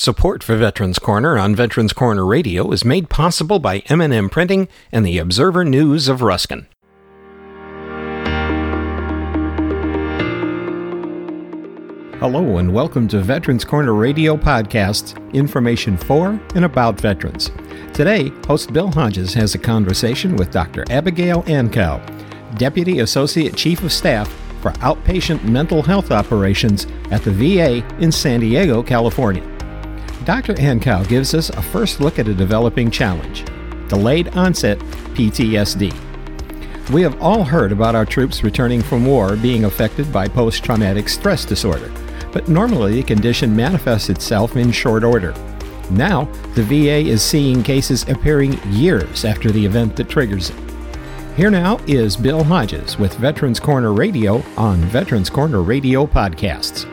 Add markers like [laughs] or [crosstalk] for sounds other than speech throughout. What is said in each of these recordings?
Support for Veterans Corner on Veterans Corner Radio is made possible by M&M Printing and the Observer News of Ruskin. Hello and welcome to Veterans Corner Radio Podcasts, information for and about veterans. Today, host Bill Hodges has a conversation with Dr. Abigail Angkaw, Deputy Associate Chief of Staff for Outpatient Mental Health Operations at the VA in San Diego, California. Dr. Angkaw gives us a first look at a developing challenge delayed onset PTSD. We have all heard about our troops returning from war being affected by post traumatic stress disorder, but normally the condition manifests itself in short order. Now, the VA is seeing cases appearing years after the event that triggers it. Here now is Bill Hodges with Veterans Corner Radio on Veterans Corner Radio Podcasts.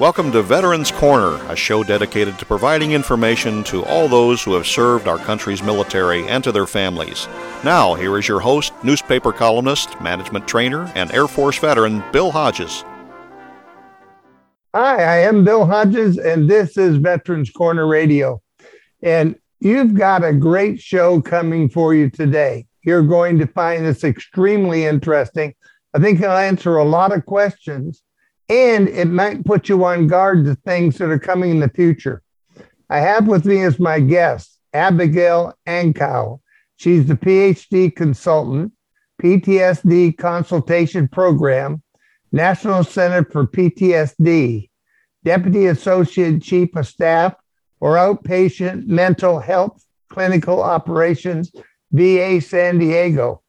Welcome to Veterans Corner, a show dedicated to providing information to all those who have served our country's military and to their families. Now, here is your host, newspaper columnist, management trainer, and Air Force veteran, Bill Hodges. Hi, I am Bill Hodges, and this is Veterans Corner Radio. And you've got a great show coming for you today. You're going to find this extremely interesting. I think I'll answer a lot of questions and it might put you on guard to things that are coming in the future. I have with me as my guest Abigail Angkaw. She's the PhD consultant, PTSD consultation program, National Center for PTSD, Deputy Associate Chief of Staff for Outpatient Mental Health Clinical Operations, VA San Diego.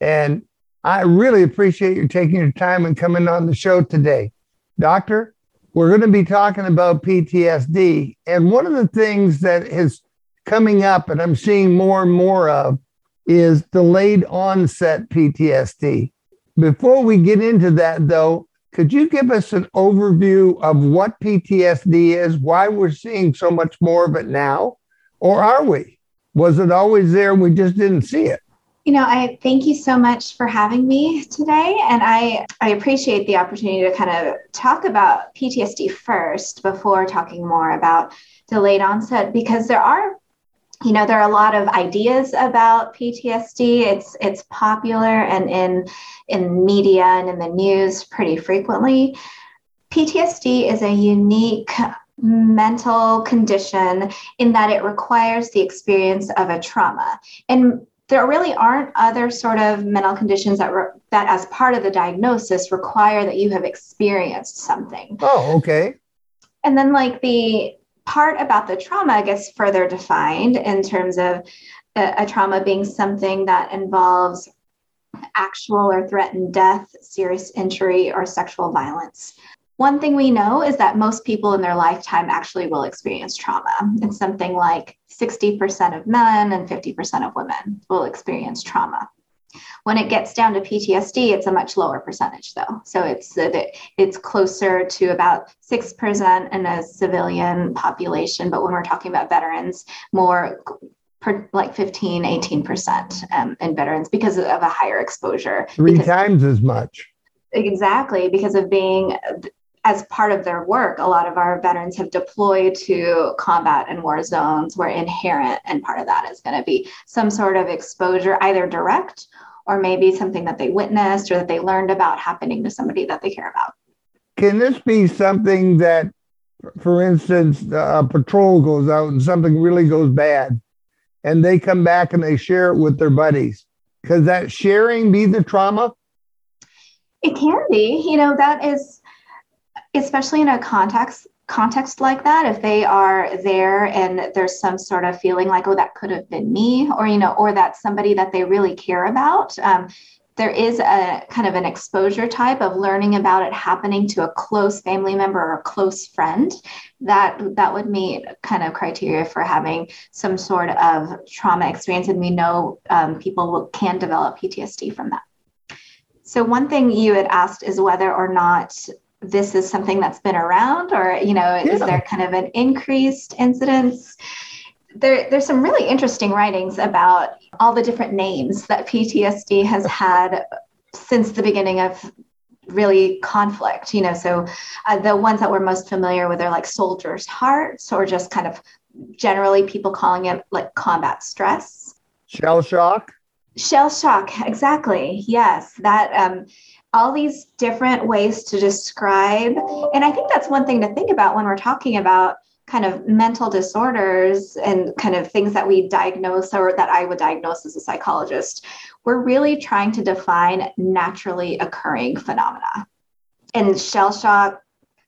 And I really appreciate you taking your time and coming on the show today. Doctor, we're going to be talking about PTSD. And one of the things that is coming up, and I'm seeing more and more of, is delayed onset PTSD. Before we get into that, though, could you give us an overview of what PTSD is, why we're seeing so much more of it now? Or are we? Was it always there we just didn't see it? You know, I thank you so much for having me today. And I, I appreciate the opportunity to kind of talk about PTSD first before talking more about delayed onset because there are you know there are a lot of ideas about PTSD. It's it's popular and in in media and in the news pretty frequently. PTSD is a unique mental condition in that it requires the experience of a trauma. And there really aren't other sort of mental conditions that re- that as part of the diagnosis require that you have experienced something. Oh, okay. And then like the part about the trauma gets further defined in terms of a, a trauma being something that involves actual or threatened death, serious injury, or sexual violence. One thing we know is that most people in their lifetime actually will experience trauma. It's something like 60% of men and 50% of women will experience trauma. When it gets down to PTSD, it's a much lower percentage, though. So it's it's closer to about six percent in a civilian population, but when we're talking about veterans, more per, like 15, 18 percent um, in veterans because of a higher exposure. Three times as much. Exactly, because of being as part of their work, a lot of our veterans have deployed to combat and war zones where inherent and part of that is going to be some sort of exposure, either direct or maybe something that they witnessed or that they learned about happening to somebody that they care about. Can this be something that, for instance, a patrol goes out and something really goes bad and they come back and they share it with their buddies? Could that sharing be the trauma? It can be. You know, that is especially in a context context like that if they are there and there's some sort of feeling like oh that could have been me or you know or that's somebody that they really care about um, there is a kind of an exposure type of learning about it happening to a close family member or a close friend that that would meet kind of criteria for having some sort of trauma experience. And we know um, people can develop ptsd from that. So one thing you had asked is whether or not this is something that's been around or you know yeah. is there kind of an increased incidence? There, there's some really interesting writings about all the different names that ptsd has had since the beginning of really conflict you know so uh, the ones that we're most familiar with are like soldiers hearts or just kind of generally people calling it like combat stress. Shell shock? Shell shock exactly yes that um, all these different ways to describe and i think that's one thing to think about when we're talking about kind of mental disorders and kind of things that we diagnose or that I would diagnose as a psychologist, we're really trying to define naturally occurring phenomena. And shell shock,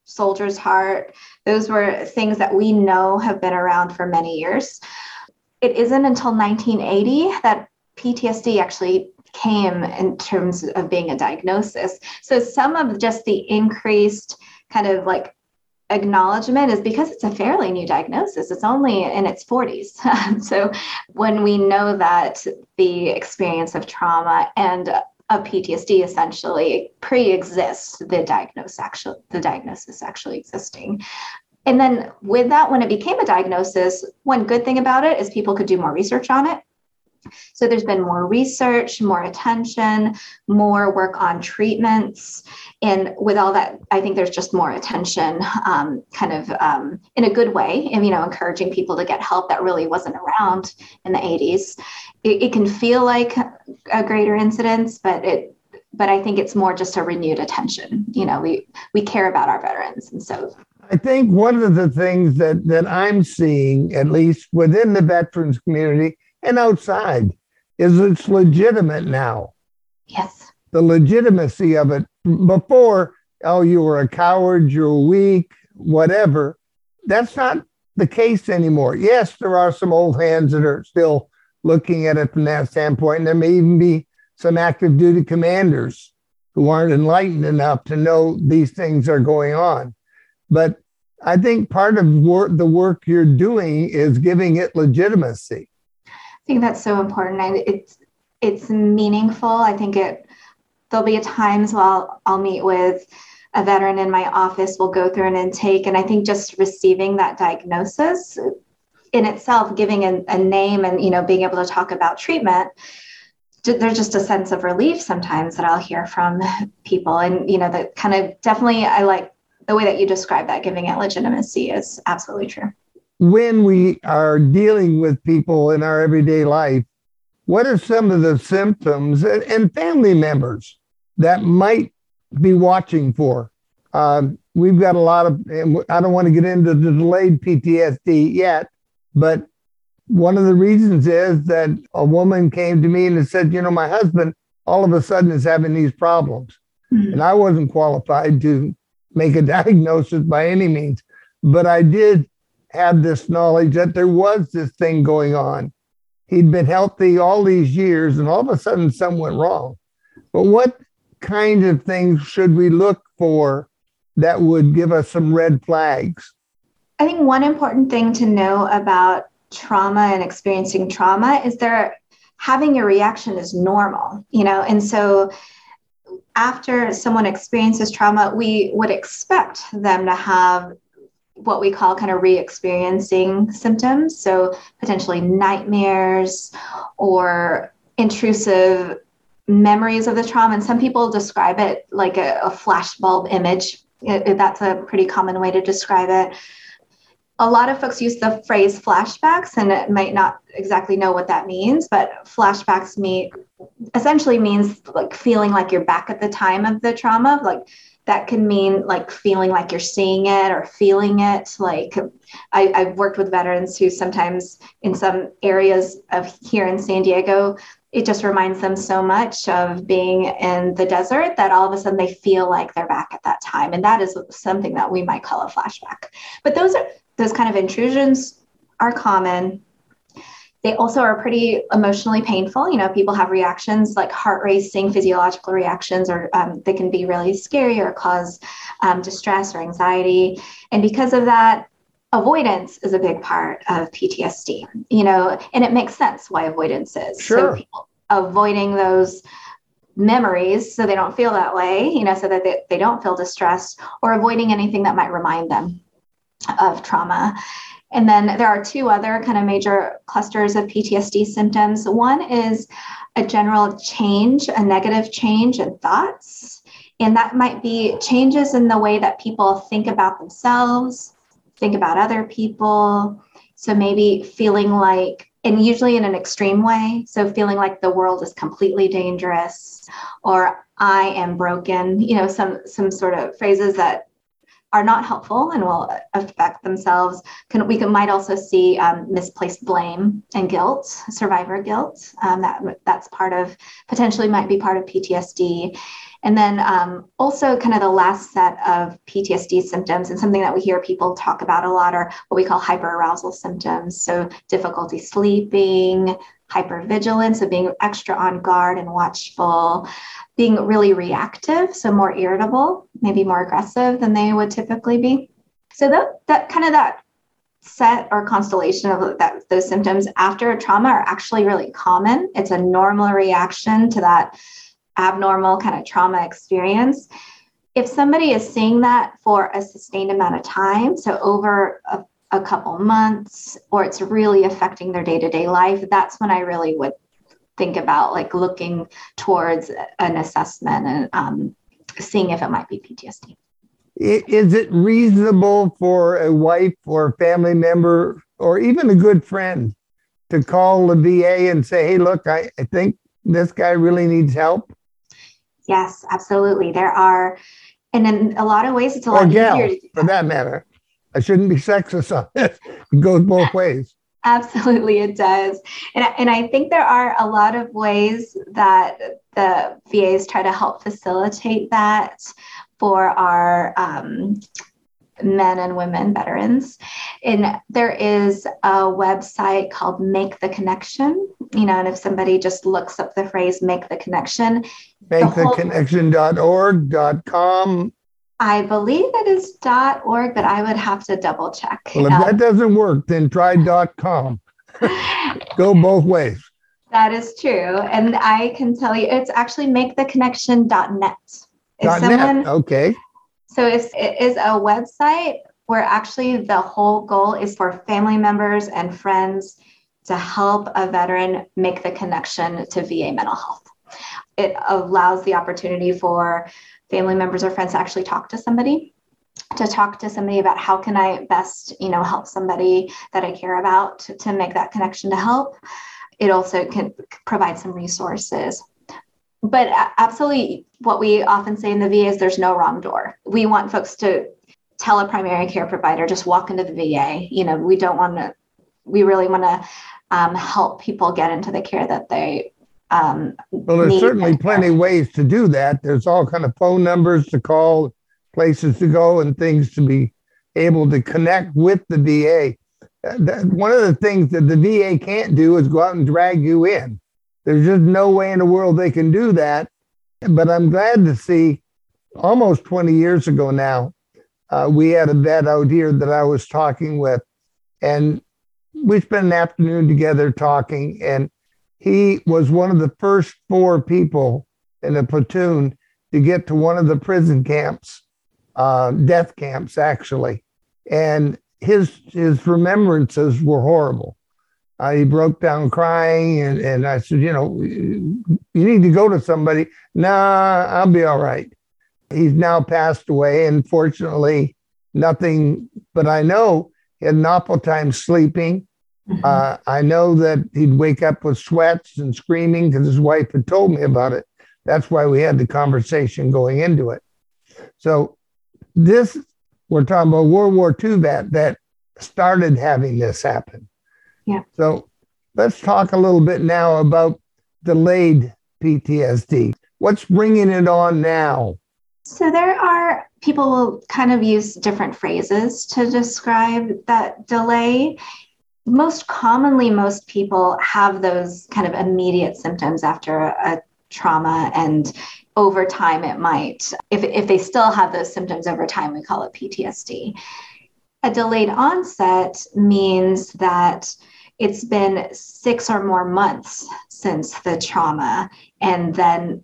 soldier's heart, those were things that we know have been around for many years. It isn't until 1980 that PTSD actually came in terms of being a diagnosis. So some of just the increased kind of like acknowledgement is because it's a fairly new diagnosis. It's only in its 40s. [laughs] so when we know that the experience of trauma and of PTSD essentially pre-exists the diagnosis actually the diagnosis actually existing. And then with that, when it became a diagnosis, one good thing about it is people could do more research on it. So there's been more research, more attention, more work on treatments. And with all that, I think there's just more attention, um, kind of um, in a good way, and, you know, encouraging people to get help that really wasn't around in the 80s. It, it can feel like a greater incidence, but it but I think it's more just a renewed attention. You know, we we care about our veterans, and so I think one of the things that that I'm seeing, at least within the veterans community, and outside is it's legitimate now. Yes. The legitimacy of it. Before, oh, you were a coward, you're weak, whatever. That's not the case anymore. Yes, there are some old hands that are still looking at it from that standpoint. And there may even be some active duty commanders who aren't enlightened enough to know these things are going on. But I think part of work, the work you're doing is giving it legitimacy think that's so important. I, it's it's meaningful. I think it there'll be times while I'll meet with a veteran in my office, we'll go through an intake, and I think just receiving that diagnosis in itself, giving a, a name and you know being able to talk about treatment there's just a sense of relief sometimes that I'll hear from people. And, you know, that kind of definitely, I like the way that you describe that, giving it legitimacy is absolutely true when we are dealing with people in our everyday life, what are some of the symptoms and, and family members that might be watching for? Um, we've got a lot of, I don't want to get into the delayed PTSD yet, but one of the reasons is that a woman came to me and said, you know, my husband all of a sudden is having these problems. Mm-hmm. And I wasn't qualified to make a [laughs] diagnosis by any means, but I did had this knowledge that there was this thing going on. He'd been healthy all these years, and all of a sudden, something went wrong. But what kind of things should we look for that would give us some red flags? I think one important thing to know about trauma and experiencing trauma is there having a reaction is normal, you know, and so after someone experiences trauma, we would expect them to have what we call kind of re experiencing symptoms. So, potentially nightmares or intrusive memories of the trauma. And some people describe it like a, a flashbulb image. It, it, that's a pretty common way to describe it. A lot of folks use the phrase flashbacks, and it might not exactly know what that means, but flashbacks mean essentially means like feeling like you're back at the time of the trauma, like that can mean like feeling like you're seeing it or feeling it. Like I, I've worked with veterans who sometimes in some areas of here in San Diego, it just reminds them so much of being in the desert that all of a sudden they feel like they're back at that time. And that is something that we might call a flashback. But those are those kind of intrusions are common they also are pretty emotionally painful. You know, people have reactions like heart racing, physiological reactions, or um, they can be really scary or cause um, distress or anxiety. And because of that, avoidance is a big part of PTSD, you know, and it makes sense why avoidance is. Sure. So avoiding those memories so they don't feel that way, you know, so that they, they don't feel distressed or avoiding anything that might remind them of trauma. And then there are two other kind of major clusters of PTSD symptoms. One is a general change, a negative change in thoughts. And that might be changes in the way that people think about themselves, think about other people. So maybe feeling like, and usually in an extreme way. So feeling like the world is completely dangerous or I am broken, you know, some some sort of phrases that are not helpful and will affect themselves. Can, we can, might also see um, misplaced blame and guilt, survivor guilt. Um, that that's part of potentially might be part of PTSD. And then um, also, kind of the last set of PTSD symptoms, and something that we hear people talk about a lot are what we call hyperarousal symptoms. So, difficulty sleeping, hypervigilance, so being extra on guard and watchful, being really reactive, so more irritable, maybe more aggressive than they would typically be. So, that, that kind of that set or constellation of that those symptoms after a trauma are actually really common. It's a normal reaction to that abnormal kind of trauma experience. If somebody is seeing that for a sustained amount of time, so over a, a couple months, or it's really affecting their day to day life, that's when I really would think about like looking towards an assessment and um, seeing if it might be PTSD. Is it reasonable for a wife or a family member or even a good friend to call the VA and say, hey, look, I, I think this guy really needs help? Yes, absolutely. There are, and in a lot of ways, it's a lot gal, easier to for that matter. I shouldn't be sexist on this. It goes both ways. Absolutely, it does. And, and I think there are a lot of ways that the VAs try to help facilitate that for our um, men and women veterans. And there is a website called Make the Connection. You know, and if somebody just looks up the phrase Make the Connection, maketheconnection.org.com. I believe it is .org, but I would have to double check. Well, if um, that doesn't work, then try .com. [laughs] Go both ways. That is true. And I can tell you, it's actually maketheconnection.net. If .net. Someone, okay. So it's, it is a website where actually the whole goal is for family members and friends to help a veteran make the connection to VA mental health. It allows the opportunity for family members or friends to actually talk to somebody to talk to somebody about how can i best you know help somebody that i care about to, to make that connection to help it also can provide some resources but absolutely what we often say in the VA is there's no wrong door. We want folks to tell a primary care provider, just walk into the VA. You know, we don't want to, we really want to um, help people get into the care that they um, well, there's certainly plenty ways to do that. There's all kind of phone numbers to call, places to go, and things to be able to connect with the VA. Uh, one of the things that the VA can't do is go out and drag you in. There's just no way in the world they can do that. But I'm glad to see almost 20 years ago now, uh, we had a vet out here that I was talking with, and we spent an afternoon together talking. And he was one of the first four people in a platoon to get to one of the prison camps, uh, death camps, actually. And his his remembrances were horrible. Uh, he broke down crying, and, and I said, you know, you need to go to somebody. Nah, I'll be all right. He's now passed away, and fortunately, nothing. But I know he had an awful time sleeping. Mm-hmm. [laughs] Uh, I know that he'd wake up with sweats and screaming because his wife had told me about it. That's why we had the conversation going into it. So this, we're talking about World War II vet that started having this happen. Yeah. So let's talk a little bit now about delayed PTSD. What's bringing it on now? So there are people will kind of use different phrases to describe that delay. Most commonly, most people have those kind of immediate symptoms after a, trauma and over time it might if, if they still have those symptoms over time we call it ptsd a delayed onset means that it's been six or more months since the trauma and then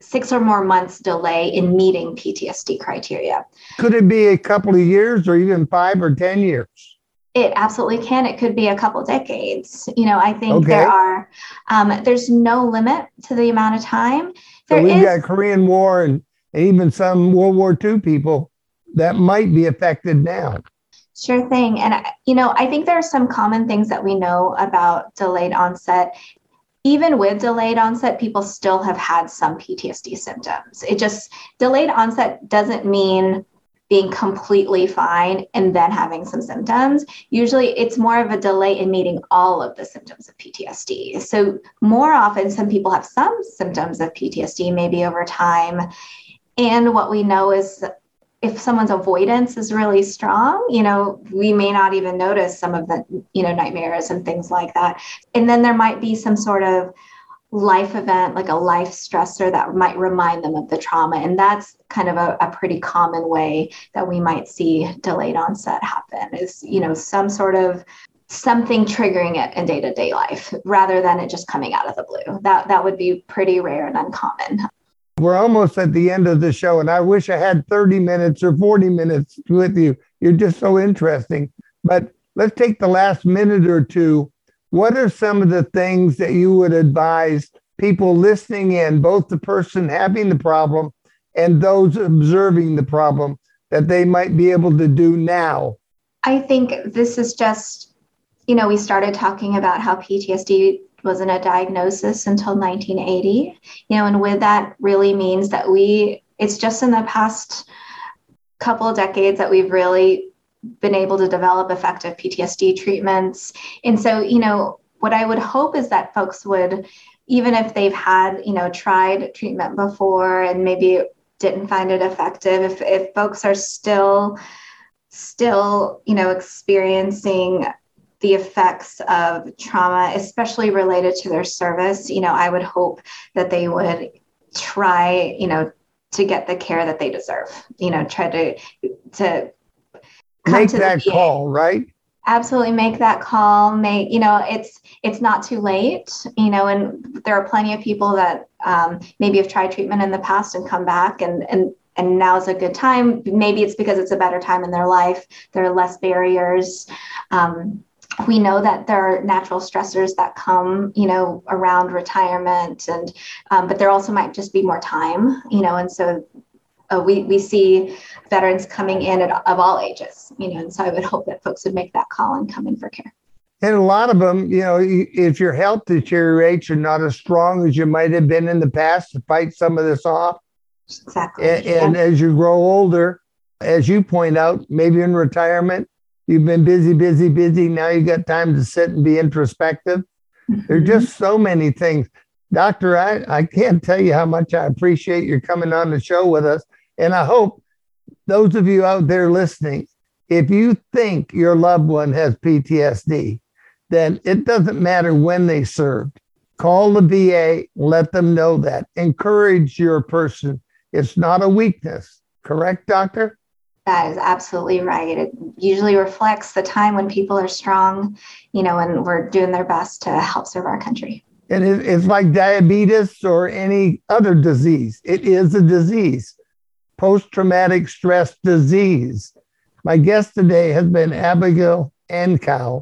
six or more months delay in meeting PTSD criteria. Could it be a couple of years or even five or 10 years? It absolutely can. It could be a couple decades. You know, I think okay. there are, um, there's no limit to the amount of time. There so we've is, got Korean War and even some World War II people that might be affected now. Sure thing. And, you know, I think there are some common things that we know about delayed onset. Even with delayed onset, people still have had some PTSD symptoms. It just, delayed onset doesn't mean being completely fine and then having some symptoms. Usually it's more of a delay in meeting all of the symptoms of PTSD. So, more often, some people have some symptoms of PTSD, maybe over time. And what we know is if someone's avoidance is really strong, you know, we may not even notice some of the, you know, nightmares and things like that. And then there might be some sort of life event, like a life stressor that might remind them of the trauma. And that's kind of a, a pretty common way that we might see delayed onset happen is, you know, some sort of something triggering it in day-to-day life rather than it just coming out of the blue. That that would be pretty rare and uncommon. We're almost at the end of the show, and I wish I had 30 minutes or 40 minutes with you. You're just so interesting. But let's take the last minute or two. What are some of the things that you would advise people listening in, both the person having the problem and those observing the problem, that they might be able to do now? I think this is just, you know, we started talking about how PTSD wasn't a diagnosis until 1980 you know and with that really means that we it's just in the past couple decades that we've really been able to develop effective PTSD treatments and so you know what i would hope is that folks would even if they've had you know tried treatment before and maybe didn't find it effective if, if folks are still still you know experiencing the effects of trauma, especially related to their service, you know, I would hope that they would try, you know, to get the care that they deserve. You know, try to to make to that call, right? Absolutely, make that call. Make you know, it's it's not too late. You know, and there are plenty of people that um, maybe have tried treatment in the past and come back and and and now is a good time. Maybe it's because it's a better time in their life. There are less barriers. Um, we know that there are natural stressors that come you know around retirement and um, but there also might just be more time you know and so uh, we we see veterans coming in at, of all ages you know and so i would hope that folks would make that call and come in for care and a lot of them you know if your health deteriorates you're not as strong as you might have been in the past to fight some of this off exactly and, and as you grow older as you point out maybe in retirement You've been busy, busy, busy. Now you've got time to sit and be introspective. Mm-hmm. There's just so many things. Doctor, I, I can't tell you how much I appreciate you coming on the show with us. And I hope those of you out there listening, if you think your loved one has PTSD, then it doesn't matter when they served. Call the VA, let them know that. Encourage your person. It's not a weakness. Correct, doctor? That is absolutely right. It usually reflects the time when people are strong, you know, and we're doing their best to help serve our country. And it's like diabetes or any other disease. It is a disease, post traumatic stress disease. My guest today has been Abigail Angkaw,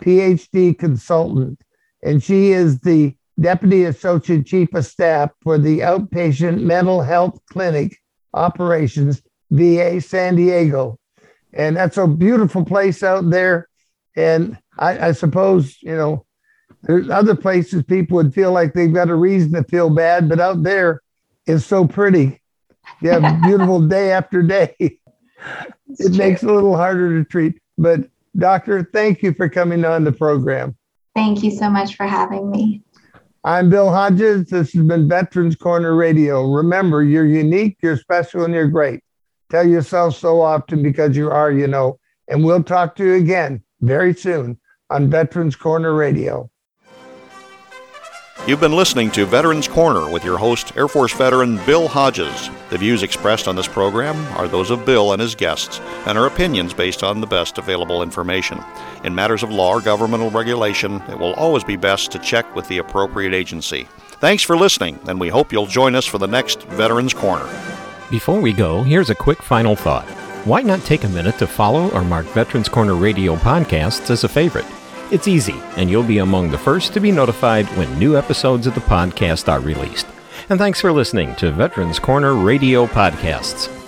PhD consultant, and she is the Deputy Associate Chief of Staff for the Outpatient Mental Health Clinic Operations VA San Diego. And that's a beautiful place out there. And I, I suppose, you know, there's other places people would feel like they've got a reason to feel bad, but out there it's so pretty. You have a beautiful day after day. [laughs] it true. makes it a little harder to treat. But doctor, thank you for coming on the program. Thank you so much for having me. I'm Bill Hodges. This has been Veterans Corner Radio. Remember, you're unique, you're special, and you're great. Tell yourself so often because you are, you know. And we'll talk to you again very soon on Veterans Corner Radio. You've been listening to Veterans Corner with your host, Air Force veteran Bill Hodges. The views expressed on this program are those of Bill and his guests and are opinions based on the best available information. In matters of law or governmental regulation, it will always be best to check with the appropriate agency. Thanks for listening, and we hope you'll join us for the next Veterans Corner. Before we go, here's a quick final thought. Why not take a minute to follow or mark Veterans Corner Radio podcasts as a favorite? It's easy, and you'll be among the first to be notified when new episodes of the podcast are released. And thanks for listening to Veterans Corner Radio Podcasts.